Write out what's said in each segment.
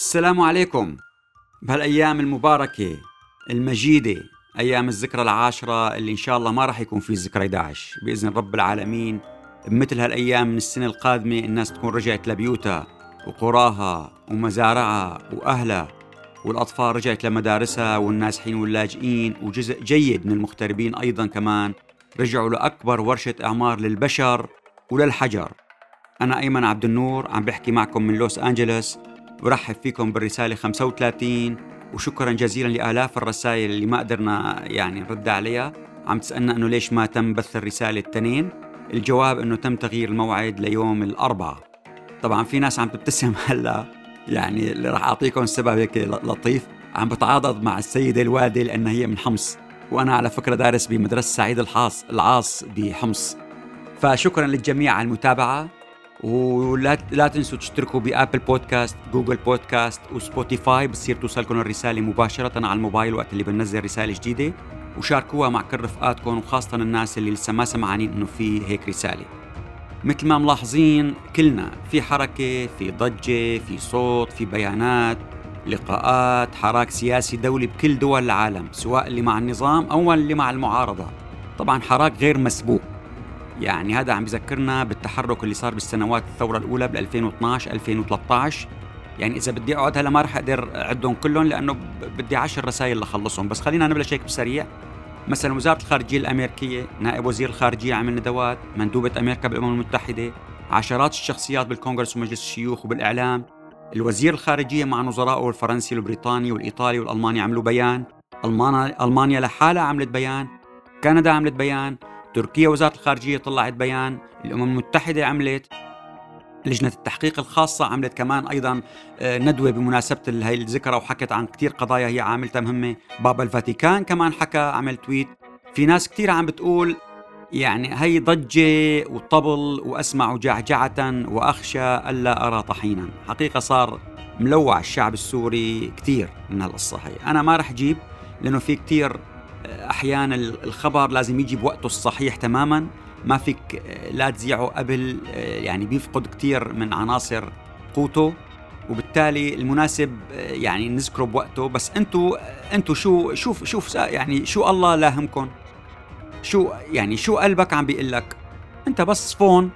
السلام عليكم. بهالأيام المباركة المجيدة أيام الذكرى العاشرة اللي إن شاء الله ما راح يكون في ذكرى 11 بإذن رب العالمين بمثل هالأيام من السنة القادمة الناس تكون رجعت لبيوتها وقراها ومزارعها وأهلها والأطفال رجعت لمدارسها والنازحين واللاجئين وجزء جيد من المغتربين أيضا كمان رجعوا لأكبر ورشة أعمار للبشر وللحجر. أنا أيمن عبد النور عم بحكي معكم من لوس انجلوس برحب فيكم بالرسالة 35 وشكرا جزيلا لآلاف الرسائل اللي ما قدرنا يعني نرد عليها. عم تسألنا أنه ليش ما تم بث الرسالة التنين؟ الجواب أنه تم تغيير الموعد ليوم الأربعاء. طبعا في ناس عم تبتسم هلأ يعني راح أعطيكم السبب هيك لطيف. عم بتعاضد مع السيدة الوالدة لأنها هي من حمص وأنا على فكرة دارس بمدرسة سعيد الحاص العاص بحمص فشكرا للجميع على المتابعة. ولا لا تنسوا تشتركوا ب Apple Podcast Google Podcast و Spotify بتصير توصلكم الرساله مباشره على الموبايل وقت اللي بننزل رساله جديده وشاركوها مع كل رفقاتكم وخاصه الناس اللي لسه ما سمعانين انه في هيك رساله مثل ما ملاحظين كلنا في حركه في ضجه في صوت في بيانات لقاءات حراك سياسي دولي بكل دول العالم سواء اللي مع النظام أو اللي مع المعارضه طبعا حراك غير مسبوق يعني هذا عم بذكرنا بالتحرك اللي صار بالسنوات الثورة الأولى بال 2012 2013 يعني إذا بدي أقعد هلا ما رح أقدر أعدهم كلهم لأنه بدي عشر رسائل لخلصهم. بس خلينا نبلش هيك بسريع. مثلا وزارة الخارجية الأمريكية نائب وزير الخارجية عمل ندوات مندوبة أمريكا بالأمم المتحدة عشرات الشخصيات بالكونغرس ومجلس الشيوخ وبالإعلام. الوزير الخارجية مع نظرائه الفرنسي والبريطاني والإيطالي والألماني عملوا بيان. ألمانيا لحالها عملت بيان. كندا عملت بيان. تركيا وزارة الخارجية طلعت بيان الأمم المتحدة عملت لجنة التحقيق الخاصة عملت كمان أيضا آه، ندوة بمناسبة هاي الذكرى وحكت عن كتير قضايا هي عاملتها مهمة. بابا الفاتيكان كمان حكى عمل tweet. في ناس كتير عم بتقول يعني هي ضجة وطبل وأسمع جعجعة وأخشى ألا أرى طحينا. حقيقة صار ملوع الشعب السوري كتير من هالقصة هي. أنا ما رح جيب لأنه في كتير أحيانا الخبر لازم يجي بوقته الصحيح تماما. ما فيك آه، لا تذيعه قبل آه، يعني بيفقد كثير من عناصر قوته. وبالتالي المناسب آه، يعني نذكره بوقته. بس انتو انتو شو شوف شوف يعني شو الله لاهمكم شو يعني شو قلبك عم بيقول لك؟ انت بس فون.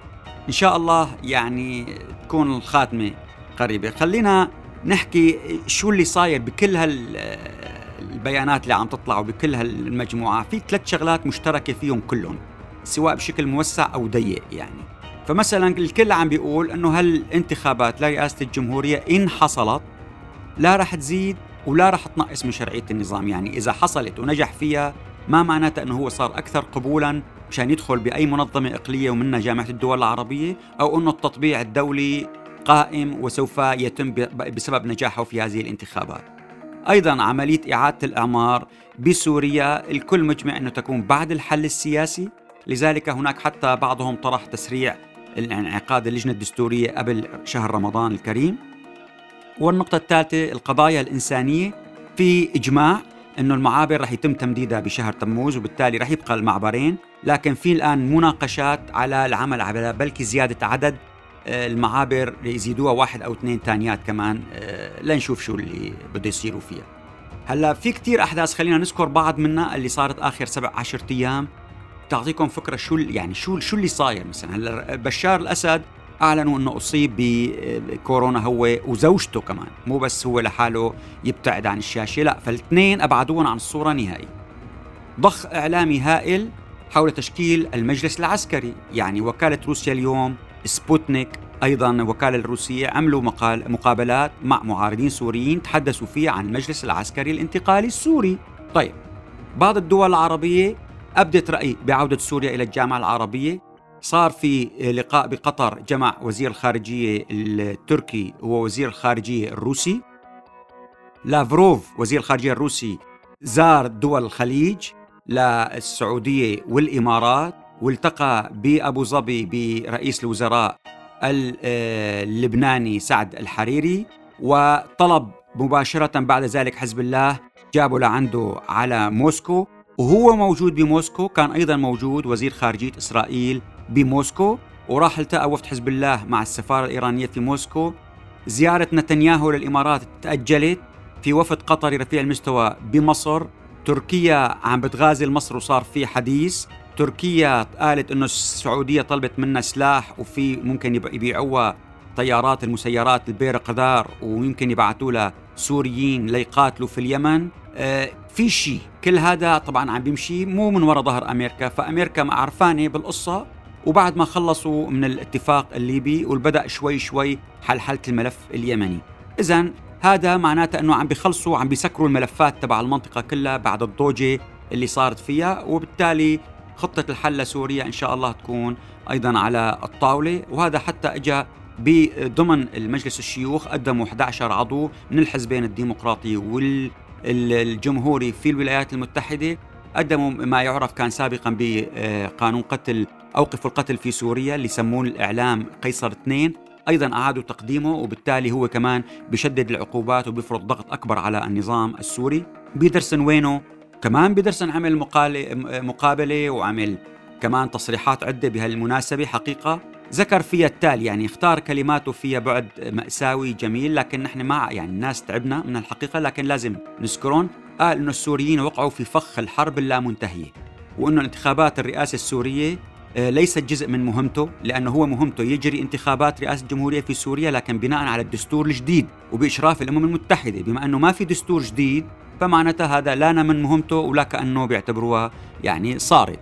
إن شاء الله يعني تكون الخاتمة قريبة. خلينا نحكي شو اللي صاير بكل هال البيانات اللي عم تطلع بكل هالمجموعة في ثلاث شغلات مشتركة فيهم كلهم سواء بشكل موسع أو ضيق يعني. فمثلا الكل عم بيقول إنه هالانتخابات لرئاسة الجمهورية إن حصلت لا رح تزيد ولا رح تنقص من شرعية النظام يعني. إذا حصلت ونجح فيها ما معناتها أنه هو صار أكثر قبولا مشان يدخل بأي منظمة إقلية ومنها جامعة الدول العربية أو أنه التطبيع الدولي قائم وسوف يتم بسبب نجاحه في هذه الانتخابات. أيضا عملية إعادة الإعمار بسوريا الكل مجمع أنه تكون بعد الحل السياسي. لذلك هناك حتى بعضهم طرح تسريع انعقاد اللجنة الدستورية قبل شهر رمضان الكريم. والنقطة الثالثة القضايا الإنسانية. في إجماع أنه المعابر رح يتم تمديدها بشهر تموز وبالتالي رح يبقى المعبرين. لكن في الآن مناقشات على العمل على بلكي زيادة عدد المعابر يزيدوها واحد أو اثنين ثانيات كمان آه، لنشوف شو اللي بده يصيروا فيها. هلأ في كتير أحداث خلينا نذكر بعض منها اللي صارت آخر سبع عشر أيام. تعطيكم فكرة شو يعني شو شو اللي صاير مثلا. هلأ بشار الأسد أعلنوا إنه أصيب بكورونا هو وزوجته كمان. مو بس هو لحاله يبتعد عن الشاشة لا فالاثنين ابعدوهم عن الصورة نهائي. ضخ إعلامي هائل حول تشكيل المجلس العسكري. يعني وكالة روسيا اليوم سبوتنيك أيضا الوكاله الروسية عملوا مقال مقابلات مع معارضين سوريين تحدثوا فيها عن المجلس العسكري الانتقالي السوري. طيب بعض الدول العربية أبدت رأي بعودة سوريا إلى الجامعة العربية. صار في لقاء بقطر جمع وزير الخارجية التركي ووزير الخارجية الروسي. لافروف وزير الخارجية الروسي زار دول الخليج للسعودية والإمارات. والتقى بأبو ظبي برئيس الوزراء اللبناني سعد الحريري وطلب مباشرة بعد ذلك حزب الله جابوا لعنده على موسكو وهو موجود بموسكو كان أيضا موجود وزير خارجية إسرائيل بموسكو وراح التقى وفد حزب الله مع السفارة الإيرانية في موسكو. زيارة نتنياهو للإمارات تأجلت في وفد قطري رفيع المستوى بمصر. تركيا عم بتغازل مصر وصار في حديث. تركيا قالت إنه السعودية طلبت منا سلاح وفي ممكن يبيعوها طيارات المسيرات البيرقدار ويمكن يبعثوا لها سوريين ليقاتلوا في اليمن. آه في شيء كل هذا طبعا عم بيمشي مو من وراء ظهر أمريكا فأمريكا عرفانه بالقصة. وبعد ما خلصوا من الاتفاق الليبي والبدأ شوي شوي حلحله الملف اليمني. اذا هذا معناته إنه عم بيخلصوا عم بيسكروا الملفات تبع المنطقة كلها بعد الضوجة اللي صارت فيها وبالتالي خطة الحل لسوريا إن شاء الله تكون أيضا على الطاولة وهذا حتى اجى بضمن المجلس الشيوخ قدموا 11 عضو من الحزبين الديمقراطي والجمهوري في الولايات المتحدة قدموا ما يعرف كان سابقا بقانون قتل اوقفوا القتل في سوريا اللي يسمون الإعلام قيصر اثنين. أيضا أعادوا تقديمه وبالتالي هو كمان بشدد العقوبات وبيفرض ضغط أكبر على النظام السوري. بيدرسن وينه؟ كمان بيدرسن عمل مقابلة وعمل كمان تصريحات عدة بهالمناسبة حقيقة. ذكر فيها التالي يعني اختار كلماته فيها بعد مأساوي جميل لكن نحن ما يعني الناس تعبنا من الحقيقة لكن لازم نذكرون قال إنه السوريين وقعوا في فخ الحرب اللامنتهية وإنه الانتخابات الرئاسة السورية ليست جزء من مهمته لأنه هو مهمته يجري انتخابات رئاسة الجمهورية في سوريا لكن بناء على الدستور الجديد وبإشراف الأمم المتحدة. بما أنه ما في دستور جديد فمعناتها هذا لا من مهمته ولا كأنه بيعتبروها يعني صارت.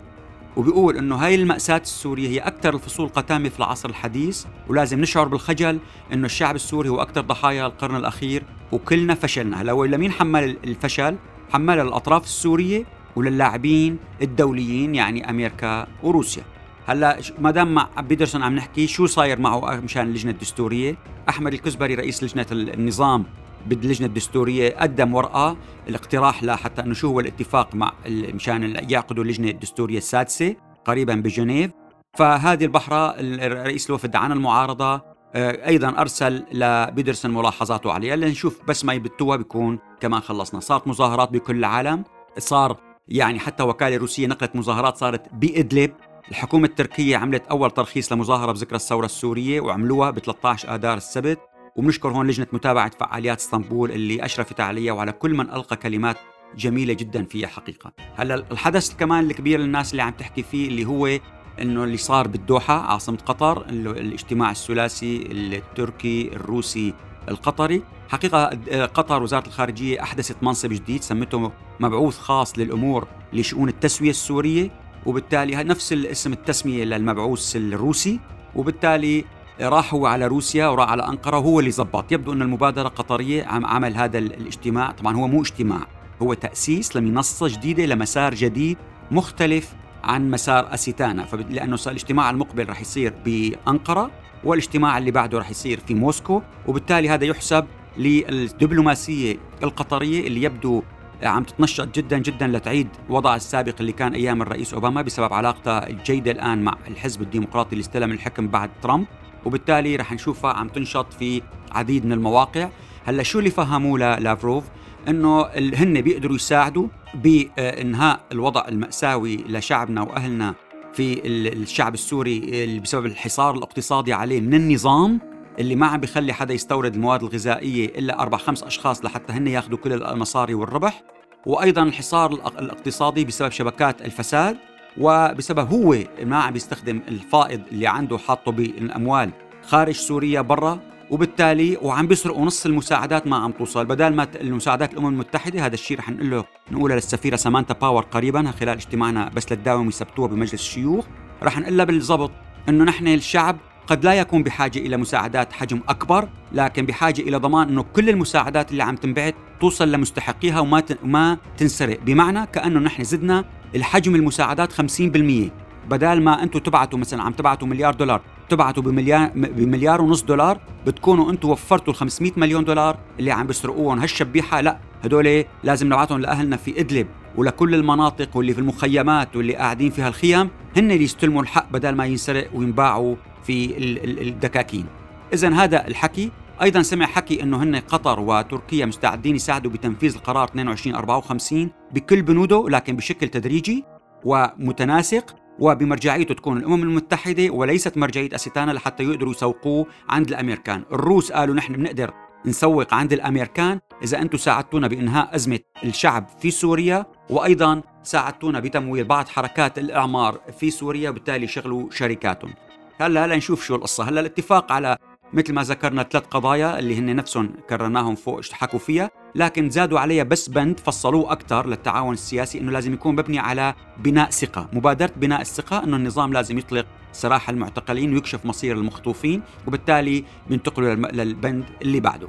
وبيقول إنه هاي المأساة السورية هي أكثر الفصول قتامة في العصر الحديث ولازم نشعر بالخجل إنه الشعب السوري هو أكثر ضحايا القرن الأخير وكلنا فشلنا. لو لمين حمل الفشل؟ حمل الأطراف السورية وللاعبين الدوليين يعني أمريكا وروسيا. هلا ما دام مع بيدرسون عم نحكي شو صاير معه مشان اللجنة الدستورية؟ أحمد الكزبري رئيس لجنة النظام باللجنه الدستورية قدم ورقة الاقتراح لحتى إنه شو هو الاتفاق مع مشان يعقدوا اللجنة الدستورية السادسة قريبا بجنيف. فهذه البحرة رئيس الوفد عن المعارضة آه، أيضا أرسل لبيدرسون ملاحظاته عليها لنشوف بس ما يبتوها بيكون كمان خلصنا. صارت مظاهرات بكل العالم. صار يعني حتى وكالة روسية نقلت مظاهرات صارت بإدلب. الحكومة التركية عملت أول ترخيص لمظاهرة بذكرى الثورة السورية وعملوها ب 13 آذار السبت. وبنشكر هون لجنة متابعة فعاليات اسطنبول اللي أشرفت عليها وعلى كل من ألقى كلمات جميلة جدا فيها حقيقة. هلأ الحدث كمان الكبير للناس اللي عم تحكي فيه اللي هو إنه اللي صار بالدوحة عاصمة قطر الاجتماع الثلاثي التركي الروسي القطري. حقيقة قطر وزارة الخارجية أحدثت منصب جديد سمته مبعوث خاص للأمور لشؤون التسوية السورية. وبالتالي نفس الاسم التسمية للمبعوث الروسي وبالتالي راح هو على روسيا وراح على أنقرة وهو اللي زبط يبدو أن المبادرة قطرية عم عمل هذا الاجتماع. طبعا هو مو اجتماع هو تأسيس لمنصة جديدة لمسار جديد مختلف عن مسار أسيتانا. لأنه الاجتماع المقبل رح يصير بأنقرة والاجتماع اللي بعده رح يصير في موسكو. وبالتالي هذا يحسب للدبلوماسية القطرية اللي يبدو عم تتنشط جدا جدا لتعيد وضع السابق اللي كان أيام الرئيس أوباما بسبب علاقتها الجيدة الآن مع الحزب الديمقراطي اللي استلم الحكم بعد ترامب. وبالتالي رح نشوفها عم تنشط في عديد من المواقع. هلأ شو اللي فهموه لافروف؟ إنه هن بيقدروا يساعدوا بإنهاء الوضع المأساوي لشعبنا وأهلنا في الشعب السوري اللي بسبب الحصار الاقتصادي عليه من النظام اللي ما عم بيخلي حدا يستورد المواد الغذائية إلا أربع خمس أشخاص لحتى هن ياخذوا كل المصاري والربح. وأيضا الحصار الاقتصادي بسبب شبكات الفساد وبسبب هو ما عم بيستخدم الفائض اللي عنده حاطه بالأموال خارج سوريا برا وبالتالي وعم بيسرقوا نص المساعدات ما عم توصل. بدل ما المساعدات الأمم المتحدة هذا الشيء رح نقول له نقولها للسفيرة سامانتا باور قريبا خلال اجتماعنا بس للداوم يثبتوها بمجلس الشيوخ رح نقول لها بالضبط إنه نحن الشعب قد لا يكون بحاجة إلى مساعدات حجم أكبر لكن بحاجة إلى ضمان أنه كل المساعدات اللي عم تنبعث توصل لمستحقيها وما وما تنسرق. بمعنى كأنه نحن زدنا الحجم المساعدات 50% بدال ما أنتم تبعتوا مثلا عم تبعتوا مليار دولار تبعتوا بمليار بمليار ونص دولار بتكونوا أنتم وفرتوا ال 500 مليون دولار اللي عم بيسرقوهم. هالشبيحة لا هدول لازم نبعتهم لأهلنا في إدلب ولكل المناطق واللي في المخيمات واللي قاعدين فيها الخيام هن اللي يستلموا الحق بدل ما ينسرق وينباعوا في الدكاكين إذا هذا الحكي أيضا سمع حكي أنه هن قطر وتركيا مستعدين يساعدوا بتنفيذ القرار 2254 بكل بنوده لكن بشكل تدريجي ومتناسق وبمرجعيته تكون الأمم المتحدة وليست مرجعية أستانا لحتى يقدروا يسوقوه عند الأمريكان، الروس قالوا نحن بنقدر نسوق عند الأمريكان إذا أنتم ساعدتونا بإنهاء أزمة الشعب في سوريا وأيضا ساعدتونا بتمويل بعض حركات الإعمار في سوريا وبالتالي شغلوا شركاتهم. هلا هلا نشوف شو القصة، هلا الاتفاق على مثل ما ذكرنا ثلاث قضايا اللي هن نفسهم كررناهم فوق حكوا فيها لكن زادوا عليها بس بند فصلوه أكثر للتعاون السياسي أنه لازم يكون مبني على بناء ثقة. مبادرة بناء الثقة أنه النظام لازم يطلق سراح المعتقلين ويكشف مصير المخطوفين وبالتالي بينتقلوا للبند اللي بعده.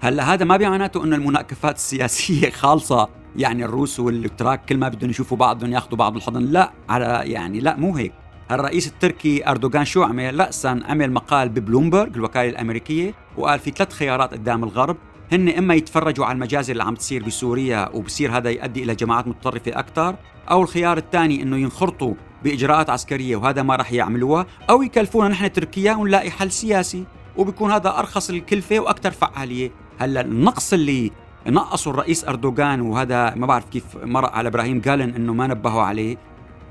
هلا هذا ما بيعناته إنه المناكفات السياسية خالصة يعني الروس والتراك كل ما بدهم يشوفوا بعض بدهم ياخذوا بعض بالحضن لا على يعني لا مو هيك. الرئيس التركي أردوغان شو عمل؟ رأسا عمل مقال ببلومبرج الوكالة الأمريكية وقال في ثلاث خيارات قدام الغرب هن إما يتفرجوا على المجازر اللي عم تصير بسوريا وبصير هذا يؤدي إلى جماعات متطرفة أكثر أو الخيار الثاني إنه ينخرطوا بإجراءات عسكرية وهذا ما رح يعملوها أو يكلفونا نحن تركيا ونلاقي حل سياسي وبيكون هذا أرخص الكلفة وأكثر فعالية هلأ النقص اللي نقصوا الرئيس أردوغان وهذا ما بعرف كيف مرق على إبراهيم قالن إنه ما نبهوا عليه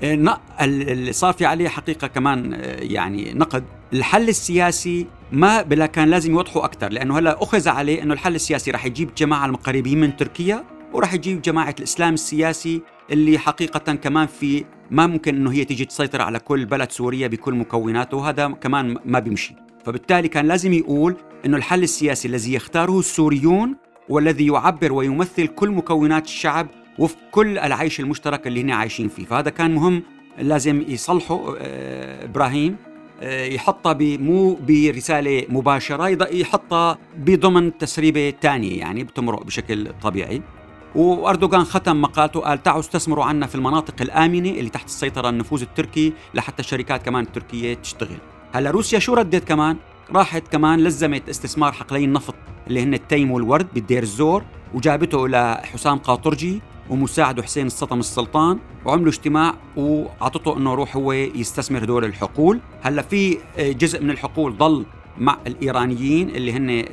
اللي صار في عليه حقيقة كمان آه، يعني نقد. الحل السياسي ما بلا كان لازم يوضحوا أكثر لأنه هلأ أخذ عليه إنه الحل السياسي راح يجيب جماعة المقربين من تركيا وراح يجيب جماعة الإسلام السياسي اللي حقيقة كمان في ما ممكن إنه هي تيجي تسيطر على كل بلد سوريا بكل مكوناته وهذا كمان ما بيمشي. فبالتالي كان لازم يقول إنه الحل السياسي الذي يختاره السوريون والذي يعبر ويمثل كل مكونات الشعب وفق كل العيش المشترك اللي هنا عايشين فيه. فهذا كان مهم. لازم يصلحوا آه، إبراهيم آه، يحطها مو برسالة مباشرة يحطها بضمن تسريبة ثانية يعني بتمرق بشكل طبيعي. وأردوغان ختم مقالته قال تعالوا استثمروا عنا في المناطق الآمنة اللي تحت السيطرة النفوذ التركي لحتى الشركات كمان التركية تشتغل. هلا روسيا شو ردت كمان؟ راحت كمان لزمت استثمار حقلين نفط اللي هن التيم والورد بالدير الزور وجابته لحسام قاطرجي ومساعده حسين السطم السلطان وعملوا اجتماع واعطته إنه يروح هو يستثمر هدول الحقول. هلأ في جزء من الحقول ضل مع الإيرانيين اللي هن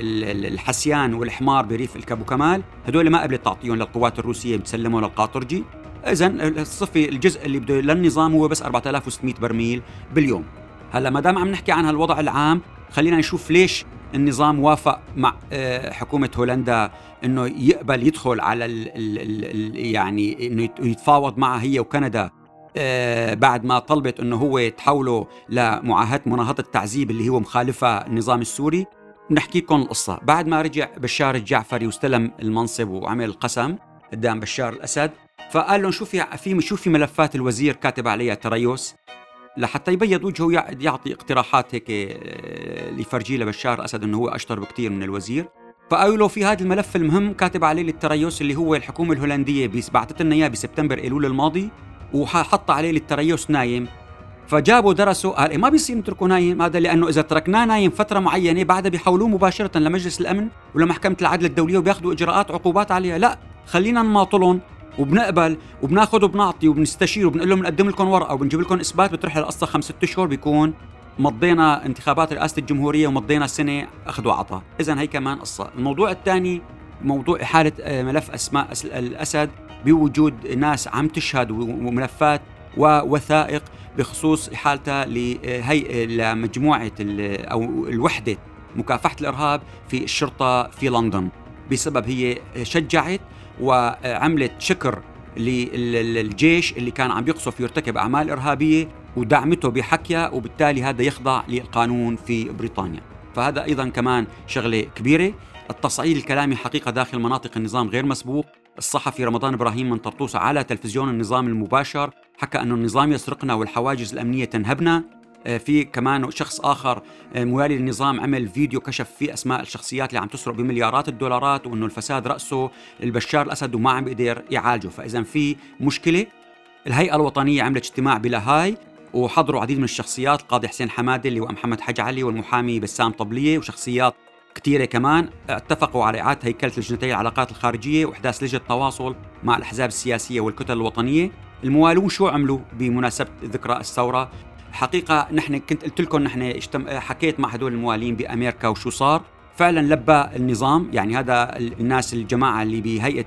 الحسيان والحمار بريف الكابو كمال هدول ما قبلت تعطيهم للقوات الروسية بتسلموا للقاطرجي. اذا الصفي الجزء اللي بده للنظام هو بس 4600 برميل باليوم. هلأ ما دام عم نحكي عن هالوضع العام خلينا نشوف ليش النظام وافق مع آه، حكومة هولندا إنه يقبل يدخل على ال ال ال يعني إنه يتفاوض معها هي وكندا. آه، بعد ما طلبت إنه هو يتحولوا لمعاهدة مناهضة التعذيب اللي هو مخالفه النظام السوري. نحكي لكم القصة. بعد ما رجع بشار الجعفري واستلم المنصب وعمل القسم قدام بشار الأسد فقال لهم شو في في شو في ملفات الوزير كاتب عليها تريث لحتى يبيض وجهه يعطي اقتراحات هيك آه، لفرجيه لبشار الاسد إنه هو أشطر بكثير من الوزير. فقالوا له في هذا الملف المهم كاتب عليه للتريث اللي هو الحكومة الهولندية بعثت لنا إياه بسبتمبر إيلول الماضي وحط عليه للتريث نايم. فجابوا درسوا قال إيه ما بيصير نتركه نايم؟ هذا لأنه إذا تركناه نايم فترة معينة بعدها بيحولوه مباشرة لمجلس الأمن ولمحكمة العدل الدولية وبياخذوا إجراءات عقوبات عليها. لا خلينا نماطلهم. وبنقبل وبناخذ وبنعطي وبنستشير وبنقول لهم بنقدم لكم ورقة وبنجيب لكم إثبات بتروح القصة خمس ست اشهر بيكون مضينا انتخابات رئاسة الجمهورية ومضينا سنة أخذ وعطاء، اذا هي كمان قصة، الموضوع الثاني موضوع إحالة آه، ملف أسماء الأسد بوجود ناس عم تشهد وملفات ووثائق بخصوص إحالتها لهي لمجموعة أو الوحدة مكافحة الإرهاب في الشرطة في لندن. بسبب هي شجعت وعملت شكر للجيش اللي كان عم يقصف يرتكب أعمال إرهابية ودعمته بحكيها وبالتالي هذا يخضع للقانون في بريطانيا. فهذا أيضا كمان شغلة كبيرة. التصعيد الكلامي حقيقه داخل مناطق النظام غير مسبوق. الصحفي رمضان إبراهيم من طرطوس على تلفزيون النظام المباشر حكى انه النظام يسرقنا والحواجز الأمنية تنهبنا. في كمان شخص آخر آه، موالي للنظام عمل فيديو كشف فيه أسماء الشخصيات اللي عم تسرق بمليارات الدولارات وإنه الفساد رأسه البشار الأسد وما عم بيقدر يعالجه. فاذا في مشكلة الهيئة الوطنية عملت اجتماع بلاهاي وحضروا عديد من الشخصيات القاضي حسين حماده اللي هو محمد حج علي والمحامي بسام طبلية وشخصيات كثيرة كمان. اتفقوا على إعادة هيكلة لجنتي العلاقات الخارجية وإحداث لجنة تواصل مع الأحزاب السياسية والكتل الوطنية. الموالون شو عملوا بمناسبة ذكرى الثورة؟ حقيقة نحن كنت قلت لكم نحن حكيت مع هدول الموالين بأمريكا وشو صار. فعلا لبى النظام يعني هذا الناس الجماعة اللي بهيئة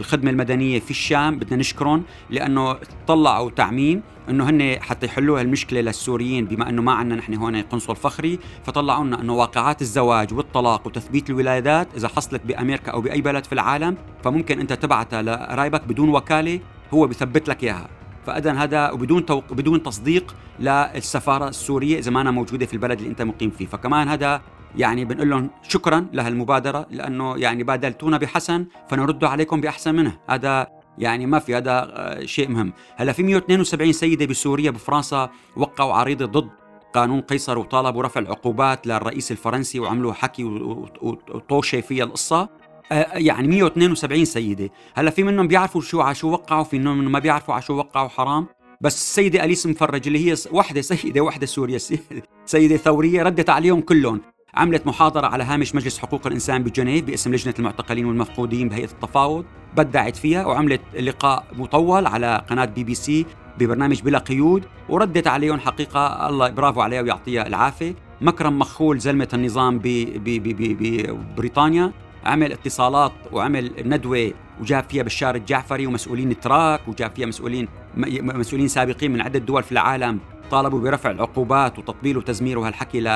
الخدمة المدنية في الشام بدنا نشكرهم لأنه طلعوا تعميم إنه هن حتى يحلوا هالمشكله للسوريين بما إنه ما عندنا نحن هون قنصل فخري. فطلعوا لنا إنه واقعات الزواج والطلاق وتثبيت الولادات إذا حصلت بأمريكا أو بأي بلد في العالم فممكن أنت تبعتها لقرايبك بدون وكالة هو بثبت لك إياها. فاذا هذا وبدون توق... بدون تصديق للسفاره السوريه اذا ما أنا موجوده في البلد اللي انت مقيم فيه فكمان هذا يعني بنقول لهم شكرا لهالمبادره لأنه يعني بادلتونا بحسن فنرد عليكم باحسن منه هذا يعني ما في هذا آه، شيء مهم هلا في 172 سيده بسوريا بفرنسا وقعوا عريضه ضد قانون قيصر وطالبوا رفع العقوبات للرئيس الفرنسي وعملوا حكي وطوشه فيها القصة آه، يعني 172 سيدة. هلا في منهم بيعرفوا شو على شو وقعوا في منهم ما بيعرفوا على شو وقعوا حرام. بس السيدة أليس مفرج اللي هي وحدة سيدة وحدة سورية سيدة ثورية ردت عليهم كلهم. عملت محاضرة على هامش مجلس حقوق الإنسان بجنيف باسم لجنة المعتقلين والمفقودين بهيئة التفاوض. بدعت فيها وعملت لقاء مطول على قناة بي بي سي ببرنامج بلا قيود وردت عليهم حقيقة الله برافو عليها ويعطيها العافية. مكرم مخول زلمة النظام ببريطانيا عمل اتصالات وعمل ندوة وجاب فيها بشار الجعفري ومسؤولين التراك وجاب فيها مسؤولين مسؤولين سابقين من عدة دول في العالم طالبوا برفع العقوبات وتطبيل وتزمير وهالحكي ل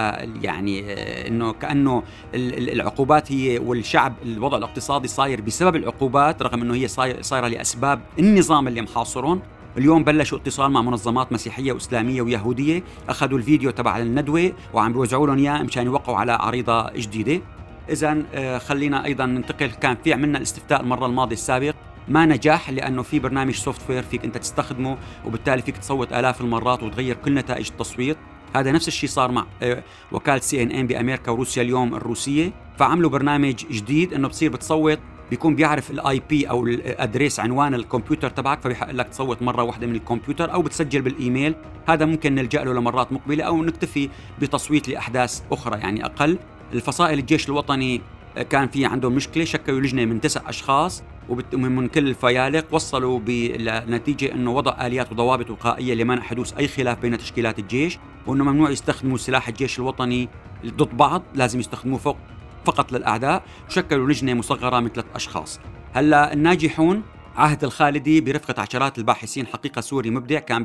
يعني آه، إنه كأنه العقوبات هي والشعب الوضع الاقتصادي صاير بسبب العقوبات رغم إنه هي صايرة لأسباب النظام اللي محاصرهم اليوم بلشوا اتصال مع منظمات مسيحية وإسلامية ويهودية أخذوا الفيديو تبع الندوة وعم بيوزعوا لهم إياه مشان يوقعوا على عريضه جديدة. اذا آه، خلينا أيضا ننتقل. كان في عملنا الاستفتاء المرة الماضية السابق. ما نجح لأنه في برنامج software فيك أنت تستخدمه وبالتالي فيك تصوت آلاف المرات وتغير كل نتائج التصويت. هذا نفس الشيء صار مع آه، وكالة CNN بأمريكا وروسيا اليوم الروسية. فعملوا برنامج جديد إنه بتصير بتصوت بيكون بيعرف ال IP أو ال address عنوان الكمبيوتر تبعك فبيحق لك تصوت مرة واحدة من الكمبيوتر أو بتسجل بالإيميل. هذا ممكن نلجأ له لمرات مقبلة أو نكتفي بتصويت لأحداث أخرى يعني أقل. الفصائل الجيش الوطني كان في عندهم مشكلة شكلوا لجنة من تسع أشخاص ومن كل الفيالق وصلوا بنتيجه إنه وضع آليات وضوابط وقائية لمنع حدوث أي خلاف بين تشكيلات الجيش وإنه ممنوع يستخدموا سلاح الجيش الوطني ضد بعض لازم يستخدموه فوق فقط للأعداء وشكلوا لجنة مصغرة من ثلاث أشخاص. هلأ الناجحون عهد الخالدي برفقة عشرات الباحثين حقيقة سوري مبدع كان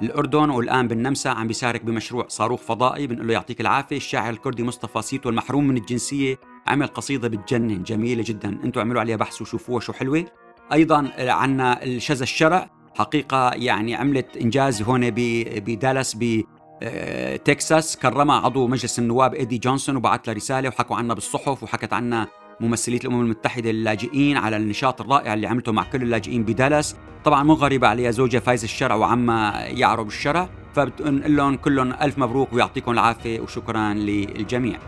بالأردن والآن بالنمسا عم بيشارك بمشروع صاروخ فضائي بنقول له يعطيك العافية الشاعر الكردي مصطفى سيتو المحروم من الجنسية عمل قصيدة بتجنن جميلة جدا. أنتم اعملوا عليها بحث وشوفوها شو حلوة. أيضا عنا الشذا الشرع حقيقة يعني عملت إنجاز هون بدالاس ب آه، تكساس كرمها عضو مجلس النواب إيدي جونسون وبعث له رسالة وحكوا عنا بالصحف وحكت عنا ممثلية الأمم المتحدة للاجئين على النشاط الرائع اللي عملته مع كل اللاجئين بدالاس. طبعا مو غريبة عليها زوجها فايز الشرع وعما يعرب الشرع فبتقول لهم كلهم ألف مبروك ويعطيكم العافية وشكرا للجميع.